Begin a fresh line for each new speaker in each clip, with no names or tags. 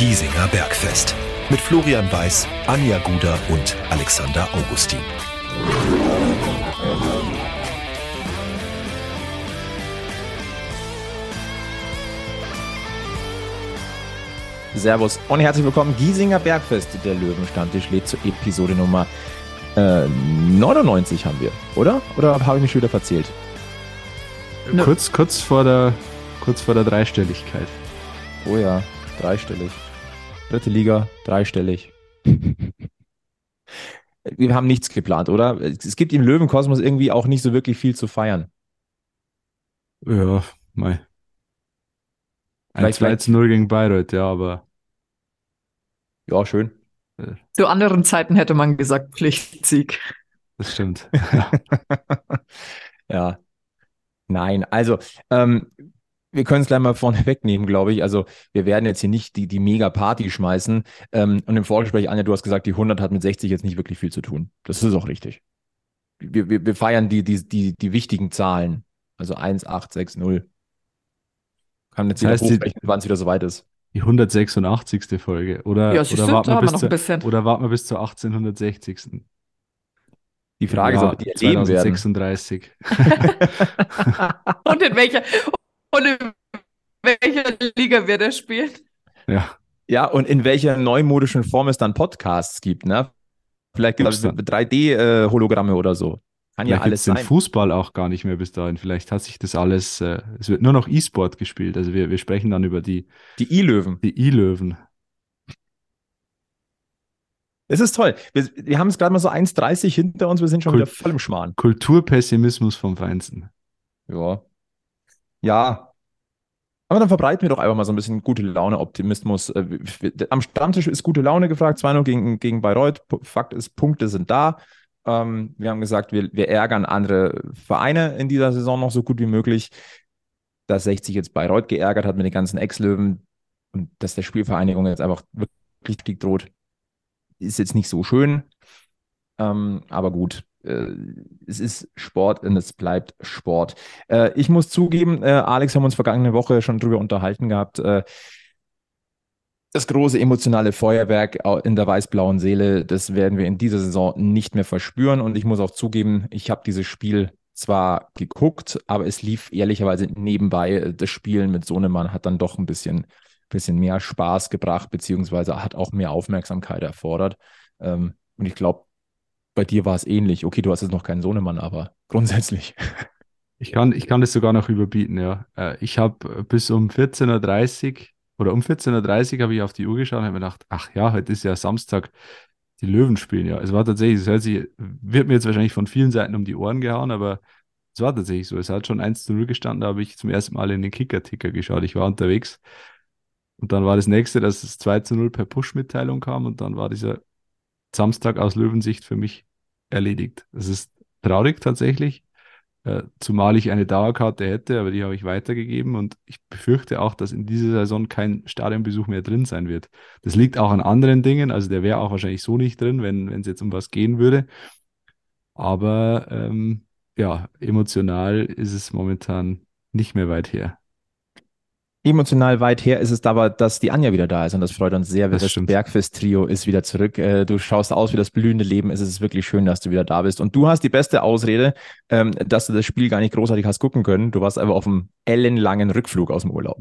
Giesinger Bergfest. Mit Florian Weiß, Anja Guder und Alexander Augustin.
Servus und herzlich willkommen. Giesinger Bergfest, der Löwenstammtisch lädt zur Episode Nummer äh, 99 haben wir, oder? Oder habe ich mich schon wieder verzählt?
No. Kurz, kurz, vor der, kurz vor der Dreistelligkeit.
Oh ja, dreistellig. Dritte Liga, dreistellig. wir haben nichts geplant, oder? Es gibt im Löwenkosmos irgendwie auch nicht so wirklich viel zu feiern.
Ja, mal. Ein 2 zu 0 gegen Bayreuth, ja, aber.
Ja, schön.
Zu anderen Zeiten hätte man gesagt Pflichtsieg.
Das stimmt.
Ja. ja. Nein, also ähm, wir können es gleich mal vorne wegnehmen, glaube ich. Also wir werden jetzt hier nicht die, die Mega-Party schmeißen. Ähm, und im Vorgespräch, Anja, du hast gesagt, die 100 hat mit 60 jetzt nicht wirklich viel zu tun. Das ist auch richtig. Wir, wir, wir feiern die, die, die, die wichtigen Zahlen. Also 1, 8, 6, 0. Kann jetzt das heißt, hochrechnen, wann es wieder soweit ist.
Die 186. Folge. Oder,
ja,
oder, warten wir bis
noch
zur,
ein bisschen.
oder warten wir bis zur 1860.
Die Frage ja, ist, ob die erleben
2036.
und in welcher und in welcher Liga wird er spielen?
Ja.
Ja, und in welcher neumodischen Form es dann Podcasts gibt, ne? Vielleicht gibt es 3D-Hologramme oder so. Kann
Vielleicht
ja alles
den
sein.
Fußball auch gar nicht mehr bis dahin. Vielleicht hat sich das alles, äh, es wird nur noch E-Sport gespielt. Also wir, wir sprechen dann über die
Die I-Löwen.
die E-Löwen.
Es ist toll. Wir, wir haben es gerade mal so 1,30 hinter uns, wir sind schon
Cool.
wieder voll im Schmarrn.
Kulturpessimismus vom Feinsten.
Ja. Ja. Aber dann verbreiten wir doch einfach mal so ein bisschen gute Laune, Optimismus. Äh, Am Stammtisch ist gute Laune gefragt, 2-0 gegen, gegen Bayreuth. Fakt ist, Punkte sind da. Ähm, wir haben gesagt, wir, wir ärgern andere Vereine in dieser Saison noch so gut wie möglich. Dass 60 jetzt Bayreuth geärgert hat mit den ganzen Ex-Löwen und dass der Spielvereinigung jetzt einfach wirklich droht, ist jetzt nicht so schön. Ähm, aber gut, es ist Sport und es bleibt Sport. Äh, ich muss zugeben, äh, Alex, haben wir uns vergangene Woche schon drüber unterhalten gehabt. Äh, das große emotionale Feuerwerk in der weiß-blauen Seele, das werden wir in dieser Saison nicht mehr verspüren. Und ich muss auch zugeben, ich habe dieses Spiel zwar geguckt, aber es lief ehrlicherweise nebenbei. Das Spielen mit Sohnemann hat dann doch ein bisschen, bisschen mehr Spaß gebracht, beziehungsweise hat auch mehr Aufmerksamkeit erfordert. Ähm, und ich glaube, bei dir war es ähnlich. Okay, du hast jetzt noch keinen Sohnemann, aber grundsätzlich.
Ich kann, ich kann das sogar noch überbieten, ja. Äh, Ich habe bis um 14.30 Uhr oder um 14.30 Uhr habe ich auf die Uhr geschaut und habe mir gedacht, ach ja, heute ist ja Samstag, die Löwen spielen ja. Es war tatsächlich, es hört sich, wird mir jetzt wahrscheinlich von vielen Seiten um die Ohren gehauen, aber es war tatsächlich so. Es hat schon 1 zu 0 gestanden, da habe ich zum ersten Mal in den Kicker-Ticker geschaut. Ich war unterwegs und dann war das nächste, dass es 2 zu 0 per Push-Mitteilung kam und dann war dieser Samstag aus Löwensicht für mich erledigt. Es ist traurig tatsächlich, äh, zumal ich eine Dauerkarte hätte, aber die habe ich weitergegeben und ich befürchte auch, dass in dieser Saison kein Stadionbesuch mehr drin sein wird. Das liegt auch an anderen Dingen, also der wäre auch wahrscheinlich so nicht drin, wenn es jetzt um was gehen würde. Aber ähm, ja, emotional ist es momentan nicht mehr weit her.
Emotional weit her ist es aber, dass die Anja wieder da ist und das freut uns sehr.
Das
Das. Bergfest-Trio ist wieder zurück. Äh, Du schaust aus wie das blühende Leben. Es ist wirklich schön, dass du wieder da bist. Und du hast die beste Ausrede, ähm, dass du das Spiel gar nicht großartig hast gucken können. Du warst aber auf einem ellenlangen Rückflug aus dem Urlaub.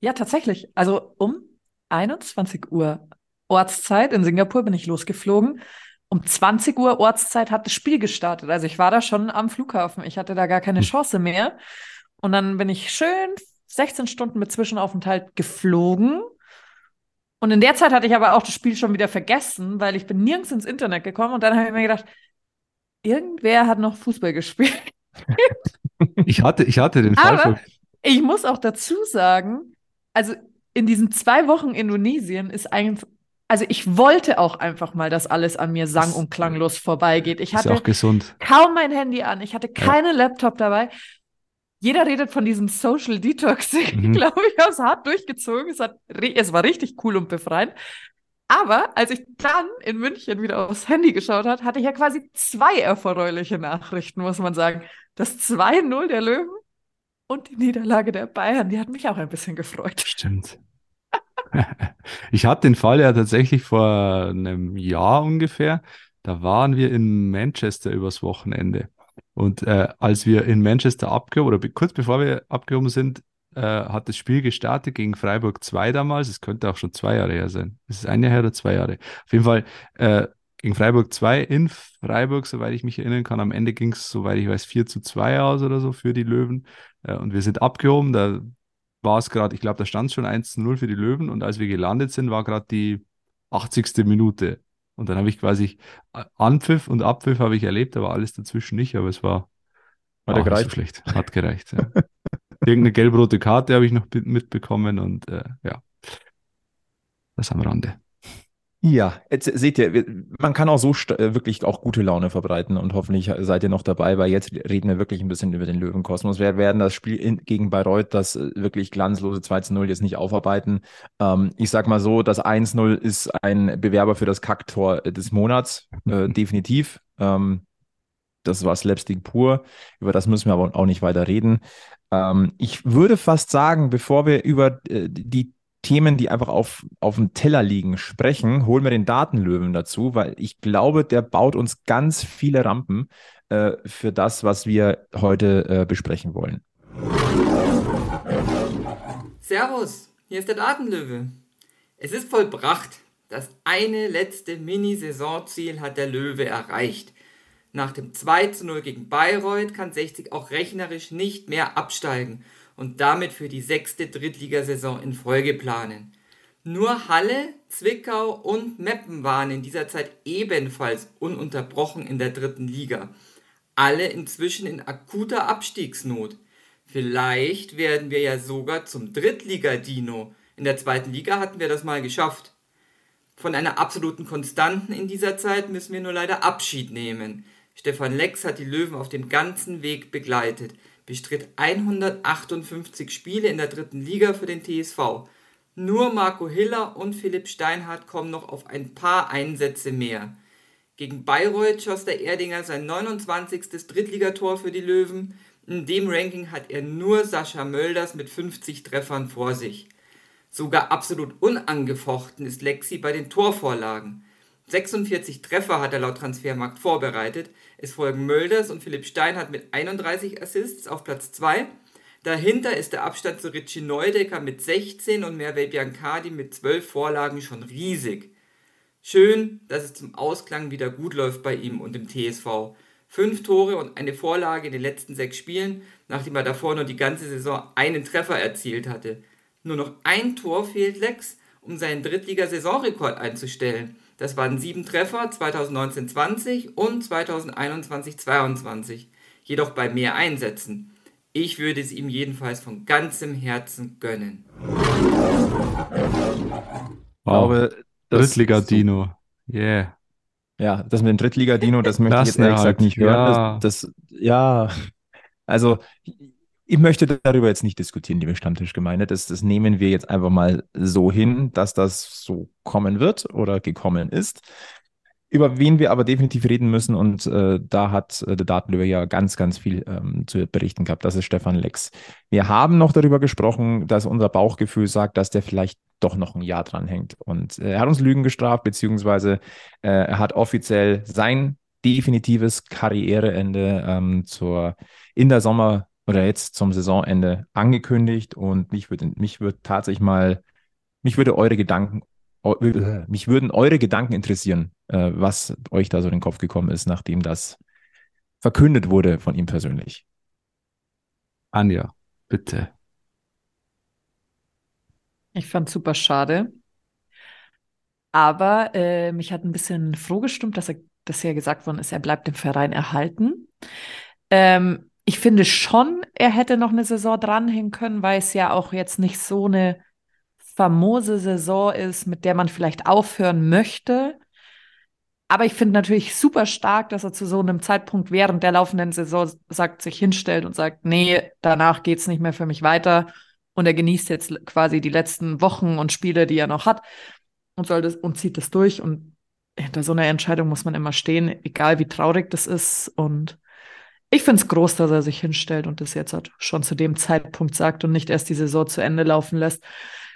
Ja, tatsächlich. Also um 21 Uhr Ortszeit in Singapur bin ich losgeflogen. Um 20 Uhr Ortszeit hat das Spiel gestartet. Also ich war da schon am Flughafen. Ich hatte da gar keine
Hm.
Chance mehr. Und dann bin ich schön 16 Stunden mit Zwischenaufenthalt geflogen. Und in der Zeit hatte ich aber auch das Spiel schon wieder vergessen, weil ich bin nirgends ins Internet gekommen. Und dann habe ich mir gedacht, irgendwer hat noch Fußball gespielt.
Ich hatte, ich hatte den
Aber-
Fall.
Ich muss auch dazu sagen, also in diesen zwei Wochen Indonesien ist eigentlich, also ich wollte auch einfach mal, dass alles an mir sang- und klanglos vorbeigeht. Ich
Ist
hatte
auch gesund.
kaum mein Handy an, ich hatte keinen Laptop dabei. Jeder redet von diesem Social Detoxing,
Mhm.
glaube ich, habe es hart durchgezogen. Es, hat, es war richtig cool und befreiend. Aber als ich dann in München wieder aufs Handy geschaut habe, hatte ich ja quasi zwei erfreuliche Nachrichten, muss man sagen. Das 2-0 der Löwen und die Niederlage der Bayern, die hat mich auch ein bisschen gefreut.
Stimmt. ich hatte den Fall ja tatsächlich vor einem Jahr ungefähr. Da waren wir in Manchester übers Wochenende. Und äh, als wir in Manchester abgehoben, oder kurz bevor wir abgehoben sind, äh, hat das Spiel gestartet gegen Freiburg 2 damals. Es könnte auch schon zwei Jahre her sein. Ist es ein Jahr her oder zwei Jahre? Auf jeden Fall äh, gegen Freiburg 2 in Freiburg, soweit ich mich erinnern kann. Am Ende ging es, soweit ich weiß, 4 zu 2 aus oder so für die Löwen. Äh, und wir sind abgehoben. Da war es gerade, ich glaube, da stand es schon 1 zu 0 für die Löwen. Und als wir gelandet sind, war gerade die 80. Minute. Und dann habe ich quasi äh, Anpfiff und Abpfiff habe ich erlebt, aber alles dazwischen nicht. Aber es war,
war auch
nicht so schlecht. Hat gereicht. Ja. Irgendeine gelb-rote Karte habe ich noch mitbekommen und äh, ja, das am Rande.
Ja, jetzt seht ihr, man kann auch so äh, wirklich auch gute Laune verbreiten und hoffentlich seid ihr noch dabei, weil jetzt reden wir wirklich ein bisschen über den Löwenkosmos. Wir werden das Spiel in, gegen Bayreuth, das äh, wirklich glanzlose 2 zu 0 jetzt nicht aufarbeiten. Ähm, ich sag mal so, das 1-0 ist ein Bewerber für das Kacktor des Monats, äh, definitiv. Ähm, das war Slapstick pur. Über das müssen wir aber auch nicht weiter reden. Ähm, ich würde fast sagen, bevor wir über äh, die Themen, die einfach auf, auf dem Teller liegen, sprechen, holen wir den Datenlöwen dazu, weil ich glaube, der baut uns ganz viele Rampen äh, für das, was wir heute äh, besprechen wollen.
Servus, hier ist der Datenlöwe. Es ist vollbracht. Das eine letzte Mini-Saisonziel hat der Löwe erreicht. Nach dem 2 zu 0 gegen Bayreuth kann 60 auch rechnerisch nicht mehr absteigen und damit für die sechste Drittligasaison in Folge planen. Nur Halle, Zwickau und Meppen waren in dieser Zeit ebenfalls ununterbrochen in der dritten Liga. Alle inzwischen in akuter Abstiegsnot. Vielleicht werden wir ja sogar zum Drittliga-Dino. In der zweiten Liga hatten wir das mal geschafft. Von einer absoluten Konstanten in dieser Zeit müssen wir nur leider Abschied nehmen. Stefan Lex hat die Löwen auf dem ganzen Weg begleitet bestritt 158 Spiele in der dritten Liga für den TSV. Nur Marco Hiller und Philipp Steinhardt kommen noch auf ein paar Einsätze mehr. Gegen Bayreuth schoss der Erdinger sein 29. Drittligator für die Löwen. In dem Ranking hat er nur Sascha Mölders mit 50 Treffern vor sich. Sogar absolut unangefochten ist Lexi bei den Torvorlagen. 46 Treffer hat er laut Transfermarkt vorbereitet. Es folgen Mölders und Philipp Steinhardt mit 31 Assists auf Platz 2. Dahinter ist der Abstand zu Richie Neudecker mit 16 und Merve Biancardi mit 12 Vorlagen schon riesig. Schön, dass es zum Ausklang wieder gut läuft bei ihm und dem TSV. Fünf Tore und eine Vorlage in den letzten sechs Spielen, nachdem er davor nur die ganze Saison einen Treffer erzielt hatte. Nur noch ein Tor fehlt Lex, um seinen Drittliga-Saisonrekord einzustellen. Das waren sieben Treffer 2019-20 und 2021-22, jedoch bei mehr Einsätzen. Ich würde es ihm jedenfalls von ganzem Herzen gönnen.
Wow. glaube, Drittliga-Dino. Yeah.
Ja, das mit dem Drittliga-Dino, das möchte ich jetzt ehrlich gesagt nicht hören. Ja. Das, das, ja, also ich möchte darüber jetzt nicht diskutieren, liebe Stammtischgemeinde. Das, das nehmen wir jetzt einfach mal so hin, dass das so kommen wird oder gekommen ist. Über wen wir aber definitiv reden müssen, und äh, da hat äh, der Datenlöwe ja ganz, ganz viel ähm, zu berichten gehabt. Das ist Stefan Lex. Wir haben noch darüber gesprochen, dass unser Bauchgefühl sagt, dass der vielleicht doch noch ein Jahr dranhängt. Und äh, er hat uns Lügen gestraft, beziehungsweise äh, er hat offiziell sein definitives Karriereende ähm, zur in der Sommer oder jetzt zum Saisonende angekündigt und mich würde mich würde tatsächlich mal mich würde eure Gedanken mich würden eure Gedanken interessieren, äh, was euch da so in den Kopf gekommen ist, nachdem das verkündet wurde von ihm persönlich.
Anja, bitte.
Ich fand super schade. Aber äh, mich hat ein bisschen froh gestimmt, dass er, dass ja gesagt worden ist, er bleibt dem Verein erhalten. Ähm, ich finde schon, er hätte noch eine Saison dranhängen können, weil es ja auch jetzt nicht so eine famose Saison ist, mit der man vielleicht aufhören möchte. Aber ich finde natürlich super stark, dass er zu so einem Zeitpunkt während der laufenden Saison sagt, sich hinstellt und sagt, nee, danach geht es nicht mehr für mich weiter. Und er genießt jetzt quasi die letzten Wochen und Spiele, die er noch hat und soll das und zieht das durch. Und hinter so einer Entscheidung muss man immer stehen, egal wie traurig das ist. Und ich finde es groß, dass er sich hinstellt und das jetzt halt schon zu dem Zeitpunkt sagt und nicht erst die Saison zu Ende laufen lässt.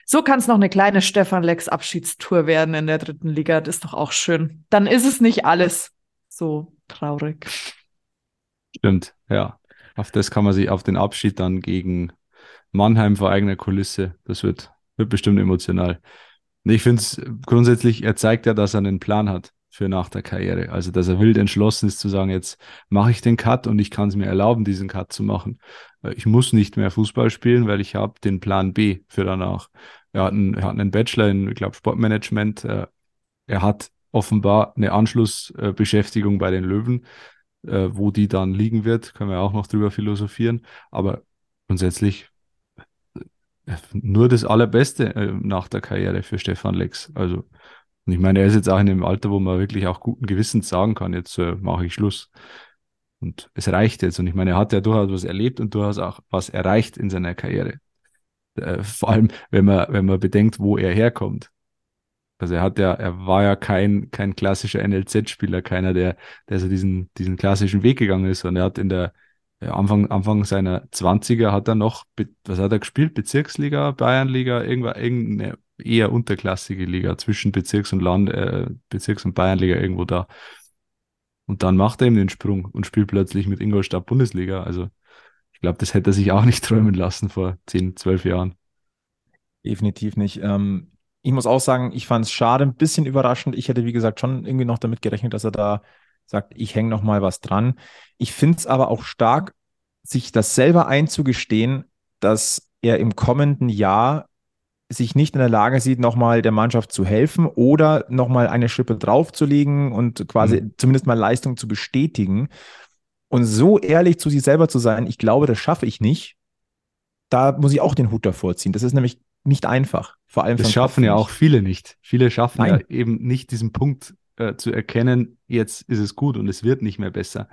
So kann es noch eine kleine Stefan Lex Abschiedstour werden in der dritten Liga. Das ist doch auch schön. Dann ist es nicht alles so traurig.
Stimmt, ja. Auf das kann man sich, auf den Abschied dann gegen Mannheim vor eigener Kulisse, das wird, wird bestimmt emotional. Ich finde es grundsätzlich, er zeigt ja, dass er einen Plan hat für nach der Karriere. Also, dass er wild entschlossen ist zu sagen, jetzt mache ich den Cut und ich kann es mir erlauben, diesen Cut zu machen. Ich muss nicht mehr Fußball spielen, weil ich habe den Plan B für danach. Er hat einen, er hat einen Bachelor in, ich glaube, Sportmanagement. Äh, er hat offenbar eine Anschlussbeschäftigung bei den Löwen, äh, wo die dann liegen wird. Können wir auch noch drüber philosophieren. Aber grundsätzlich äh, nur das Allerbeste nach der Karriere für Stefan Lex. Also und ich meine, er ist jetzt auch in einem Alter, wo man wirklich auch guten Gewissens sagen kann, jetzt äh, mache ich Schluss. Und es reicht jetzt. Und ich meine, er hat ja durchaus was erlebt und durchaus auch was erreicht in seiner Karriere. Äh, vor allem, wenn man, wenn man bedenkt, wo er herkommt. Also er hat ja, er war ja kein, kein klassischer NLZ-Spieler, keiner, der, der so diesen, diesen klassischen Weg gegangen ist. Und er hat in der Anfang, Anfang seiner 20er hat er noch, was hat er gespielt? Bezirksliga, Bayernliga, irgendwann, irgendeine eher unterklassige Liga zwischen Bezirks- und Land, äh, Bezirks- und Bayernliga irgendwo da. Und dann macht er eben den Sprung und spielt plötzlich mit Ingolstadt Bundesliga. Also ich glaube, das hätte er sich auch nicht träumen lassen vor 10, 12 Jahren.
Definitiv nicht. Ähm, ich muss auch sagen, ich fand es schade, ein bisschen überraschend. Ich hätte, wie gesagt, schon irgendwie noch damit gerechnet, dass er da sagt, ich hänge noch mal was dran. Ich finde es aber auch stark, sich das selber einzugestehen, dass er im kommenden Jahr sich nicht in der Lage sieht, nochmal der Mannschaft zu helfen oder nochmal eine Schippe draufzulegen und quasi mhm. zumindest mal Leistung zu bestätigen. Und so ehrlich zu sich selber zu sein, ich glaube, das schaffe ich nicht. Da muss ich auch den Hut davor ziehen. Das ist nämlich nicht einfach. Vor allem
das schaffen ja auch viele nicht. Viele schaffen Nein. ja eben nicht diesen Punkt äh, zu erkennen, jetzt ist es gut und es wird nicht mehr besser.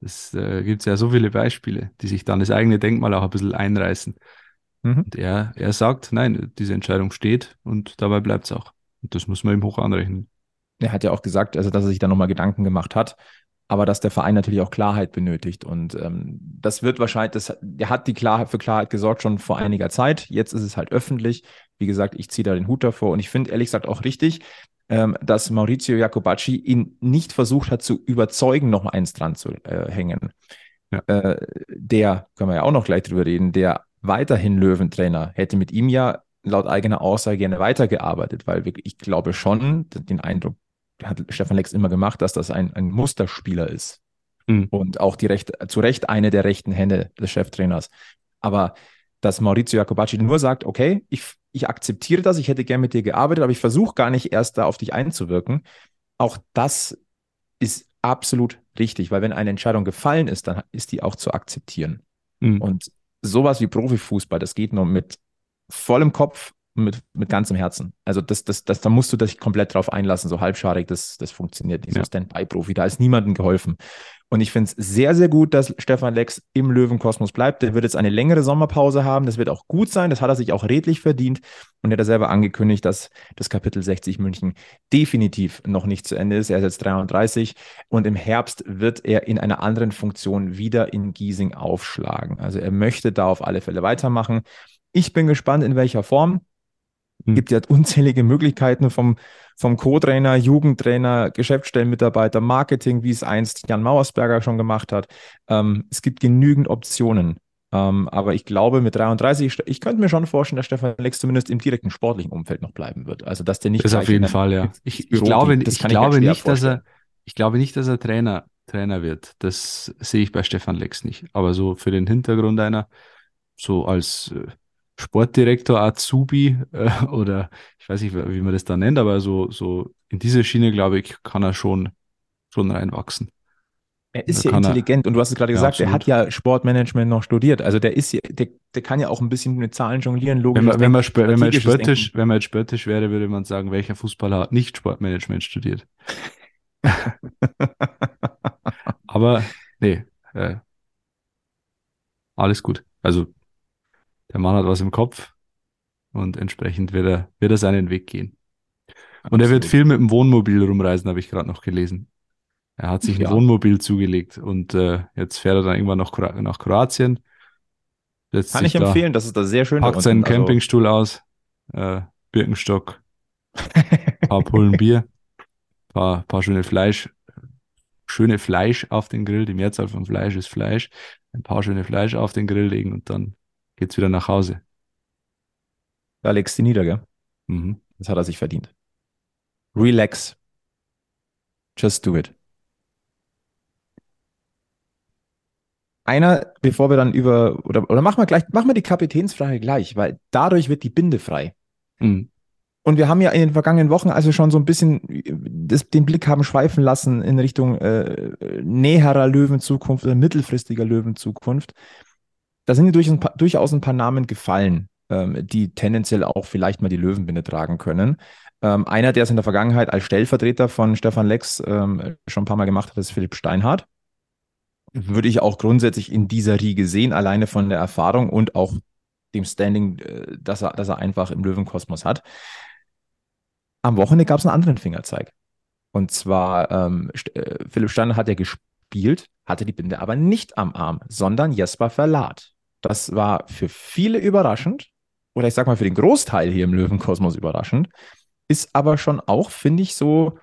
Es äh, gibt ja so viele Beispiele, die sich dann das eigene Denkmal auch ein bisschen einreißen. Mhm. Und er, er sagt, nein, diese Entscheidung steht und dabei bleibt es auch. Und das muss man ihm hoch anrechnen.
Er hat ja auch gesagt, also dass er sich da nochmal Gedanken gemacht hat, aber dass der Verein natürlich auch Klarheit benötigt. Und ähm, das wird wahrscheinlich, das, er hat die Klarheit für Klarheit gesorgt schon vor einiger Zeit. Jetzt ist es halt öffentlich. Wie gesagt, ich ziehe da den Hut davor und ich finde ehrlich gesagt auch richtig, ähm, dass Maurizio Jacobacci ihn nicht versucht hat zu überzeugen, noch eins dran zu äh, hängen. Ja. Äh, der, können wir ja auch noch gleich drüber reden, der weiterhin Löwentrainer, hätte mit ihm ja laut eigener Aussage gerne weitergearbeitet, weil ich glaube schon, den Eindruck hat Stefan Lex immer gemacht, dass das ein, ein Musterspieler ist. Mhm. Und auch die Recht, zu Recht eine der rechten Hände des Cheftrainers. Aber dass Maurizio Jacobacci nur sagt, okay, ich, ich akzeptiere das, ich hätte gern mit dir gearbeitet, aber ich versuche gar nicht erst da auf dich einzuwirken. Auch das ist absolut richtig, weil wenn eine Entscheidung gefallen ist, dann ist die auch zu akzeptieren. Mhm. Und sowas wie Profifußball, das geht nur mit vollem Kopf mit, mit ganzem Herzen. Also das, das, das, da musst du dich komplett drauf einlassen, so halbscharig, das, das funktioniert nicht. Ja. So Stand-by-Profi, da ist niemandem geholfen. Und ich finde es sehr, sehr gut, dass Stefan Lex im Löwenkosmos bleibt. Der wird jetzt eine längere Sommerpause haben. Das wird auch gut sein. Das hat er sich auch redlich verdient. Und er hat selber angekündigt, dass das Kapitel 60 München definitiv noch nicht zu Ende ist. Er ist jetzt 33 und im Herbst wird er in einer anderen Funktion wieder in Giesing aufschlagen. Also er möchte da auf alle Fälle weitermachen. Ich bin gespannt, in welcher Form. Mhm. Gibt ja unzählige Möglichkeiten vom, vom Co-Trainer, Jugendtrainer, Geschäftsstellenmitarbeiter, Marketing, wie es einst Jan Mauersberger schon gemacht hat. Ähm, es gibt genügend Optionen. Ähm, aber ich glaube, mit 33, ich könnte mir schon vorstellen, dass Stefan Lex zumindest im direkten sportlichen Umfeld noch bleiben wird. Also, dass der nicht.
Das auf jeden Fall, ja. Ich, ich glaube, ich glaube nicht, dass er, ich glaube nicht, dass er Trainer, Trainer wird. Das sehe ich bei Stefan Lex nicht. Aber so für den Hintergrund einer, so als äh, Sportdirektor Azubi äh, oder ich weiß nicht, wie man das da nennt, aber so, so in diese Schiene, glaube ich, kann er schon, schon reinwachsen.
Er ist da ja intelligent er, und du hast es gerade gesagt, ja, er hat ja Sportmanagement noch studiert. Also der ist ja, der, der kann ja auch ein bisschen mit Zahlen jonglieren, logisch.
Wenn man, wenn man, wenn man, spöttisch, wenn man jetzt spöttisch wäre, würde man sagen, welcher Fußballer hat nicht Sportmanagement studiert. aber nee, äh, alles gut. Also der Mann hat was im Kopf und entsprechend wird er, wird er seinen Weg gehen. Und er wird viel mit dem Wohnmobil rumreisen, habe ich gerade noch gelesen. Er hat sich ja. ein Wohnmobil zugelegt und äh, jetzt fährt er dann irgendwann nach, nach Kroatien.
Kann ich empfehlen, das ist da sehr schön.
Packt seinen also, Campingstuhl aus äh, Birkenstock, paar Pullen Bier, paar, paar schöne Fleisch, schöne Fleisch auf den Grill. Die Mehrzahl von Fleisch ist Fleisch. Ein paar schöne Fleisch auf den Grill legen und dann geht's wieder nach Hause.
Da legst du nieder, gell?
Mhm.
Das hat er sich verdient. Relax. Just do it. Einer, bevor wir dann über, oder, oder machen wir gleich, machen wir die Kapitänsfrage gleich, weil dadurch wird die Binde frei.
Mhm.
Und wir haben ja in den vergangenen Wochen also schon so ein bisschen das, den Blick haben schweifen lassen in Richtung äh, näherer Löwenzukunft oder mittelfristiger Löwenzukunft. Da sind ja durch ein paar, durchaus ein paar Namen gefallen, ähm, die tendenziell auch vielleicht mal die Löwenbinde tragen können. Ähm, einer, der es in der Vergangenheit als Stellvertreter von Stefan Lex ähm, schon ein paar Mal gemacht hat, ist Philipp Steinhardt. Würde ich auch grundsätzlich in dieser Riege sehen, alleine von der Erfahrung und auch dem Standing, äh, das er, das er einfach im Löwenkosmos hat. Am Wochenende gab es einen anderen Fingerzeig. Und zwar, ähm, äh, Philipp Steiner hat ja gespielt, hatte die Binde aber nicht am Arm, sondern Jesper Verlat. Das war für viele überraschend, oder ich sag mal für den Großteil hier im Löwenkosmos überraschend, ist aber schon auch, finde ich, so,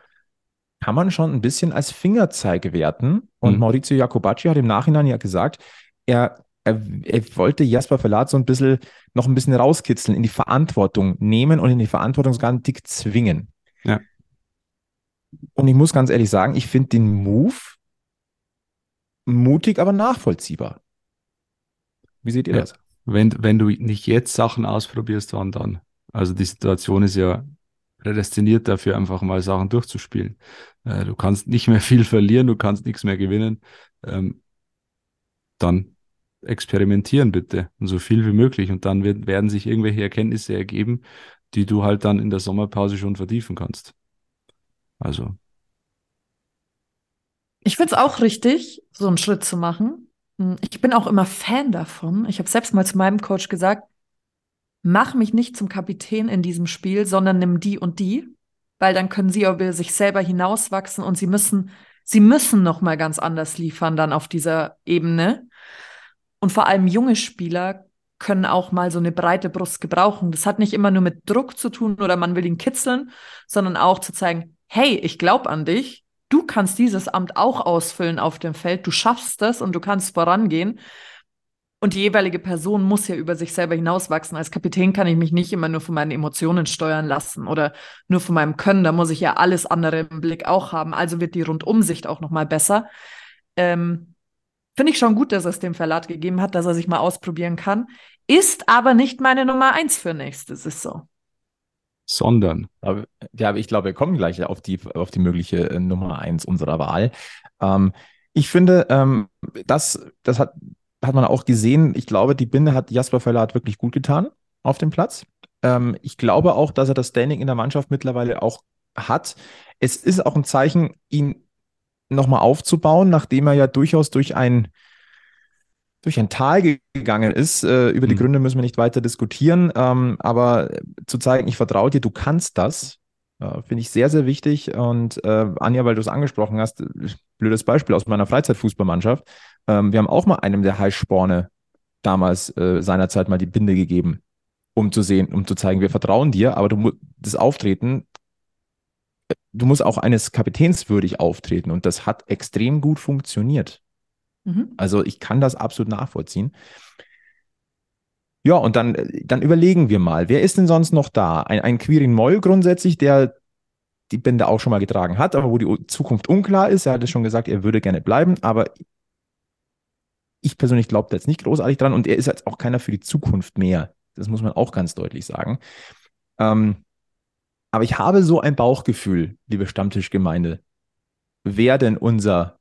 kann man schon ein bisschen als Fingerzeig werten. Und
Mhm.
Maurizio Jacobacci hat im Nachhinein ja gesagt, er, er, er wollte Jasper Verlat so ein bisschen noch ein bisschen rauskitzeln, in die Verantwortung nehmen und in die Verantwortung sogar Tick zwingen.
Ja.
Und ich muss ganz ehrlich sagen, ich finde den Move mutig, aber nachvollziehbar. Wie seht ihr
Ja.
das?
Wenn, wenn du nicht jetzt Sachen ausprobierst, wann dann? Also die Situation ist ja prädestiniert dafür, einfach mal Sachen durchzuspielen. Äh, du kannst nicht mehr viel verlieren, du kannst nichts mehr gewinnen. Ähm, dann experimentieren bitte und so viel wie möglich. Und dann wird, werden sich irgendwelche Erkenntnisse ergeben, die du halt dann in der Sommerpause schon vertiefen kannst. Also,
Ich finde es auch richtig, so einen Schritt zu machen. Hm, Ich bin auch immer Fan davon. Ich habe selbst mal zu meinem Coach gesagt, mach mich nicht zum Kapitän in diesem Spiel, sondern nimm die und die, weil dann können sie über sich selber hinauswachsen und sie müssen, sie müssen noch mal ganz anders liefern dann auf dieser Ebene. Und vor allem junge Spieler können auch mal so eine breite Brust gebrauchen. Das hat nicht immer nur mit Druck zu tun oder man will ihn kitzeln, sondern auch zu zeigen, hey, ich glaube an dich. Du kannst dieses Amt auch ausfüllen auf dem Feld. Du schaffst das und du kannst vorangehen. Und die jeweilige Person muss ja über sich selber hinauswachsen. Als Kapitän kann ich mich nicht immer nur von meinen Emotionen steuern lassen oder nur von meinem Können. Da muss ich ja alles andere im Blick auch haben. Also wird die Rundumsicht auch noch mal besser. Ähm, Finde ich schon gut, dass es dem Verlat gegeben hat, dass er sich mal ausprobieren kann. Ist aber nicht meine Nummer eins für nächstes Saison.
Sondern,
Aber, ja, ich glaube, wir kommen gleich auf die, auf die mögliche äh, Nummer eins unserer Wahl. Ähm, ich finde, ähm, das, das hat, hat man auch gesehen. Ich glaube, die Binde hat Jasper Verlat wirklich gut getan auf dem Platz. Ähm, ich glaube auch, dass er das Standing in der Mannschaft mittlerweile auch hat. Es ist auch ein Zeichen, ihn nochmal aufzubauen, nachdem er ja durchaus durch ein, durch ein Tal ge- gegangen ist. Äh, über die
Mhm.
Gründe müssen wir nicht weiter diskutieren, ähm, aber zu zeigen, ich vertraue dir, du kannst das, äh, finde ich sehr, sehr wichtig. Und äh, Anja, weil du es angesprochen hast, blödes Beispiel aus meiner Freizeitfußballmannschaft. Ähm, wir haben auch mal einem der Heißsporne damals seinerzeit mal die Binde gegeben, um zu sehen, um zu zeigen, wir vertrauen dir, aber du das Auftreten, du musst auch eines Kapitäns würdig auftreten und das hat extrem gut funktioniert.
Mhm.
Also ich kann das absolut nachvollziehen. Ja, und dann, äh, dann überlegen wir mal, wer ist denn sonst noch da? Ein, ein Quirin Moll grundsätzlich, der die Bände auch schon mal getragen hat, aber wo die Zukunft unklar ist. Er hat es schon gesagt, er würde gerne bleiben, aber ich persönlich glaube da jetzt nicht großartig dran und er ist jetzt auch keiner für die Zukunft mehr. Das muss man auch ganz deutlich sagen. Ähm, aber ich habe so ein Bauchgefühl, liebe Stammtischgemeinde, wer denn unser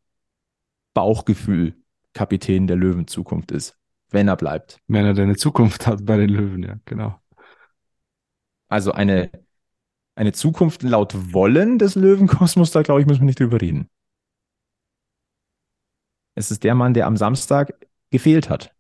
Bauchgefühl Kapitän der Löwen-Zukunft ist, wenn er bleibt.
wenn er deine Zukunft hat bei den Löwen, ja, genau.
Also eine, eine Zukunft laut Wollen des Löwenkosmos, da glaube ich, müssen wir nicht drüber reden. Es ist der Mann, der am Samstag gefehlt hat.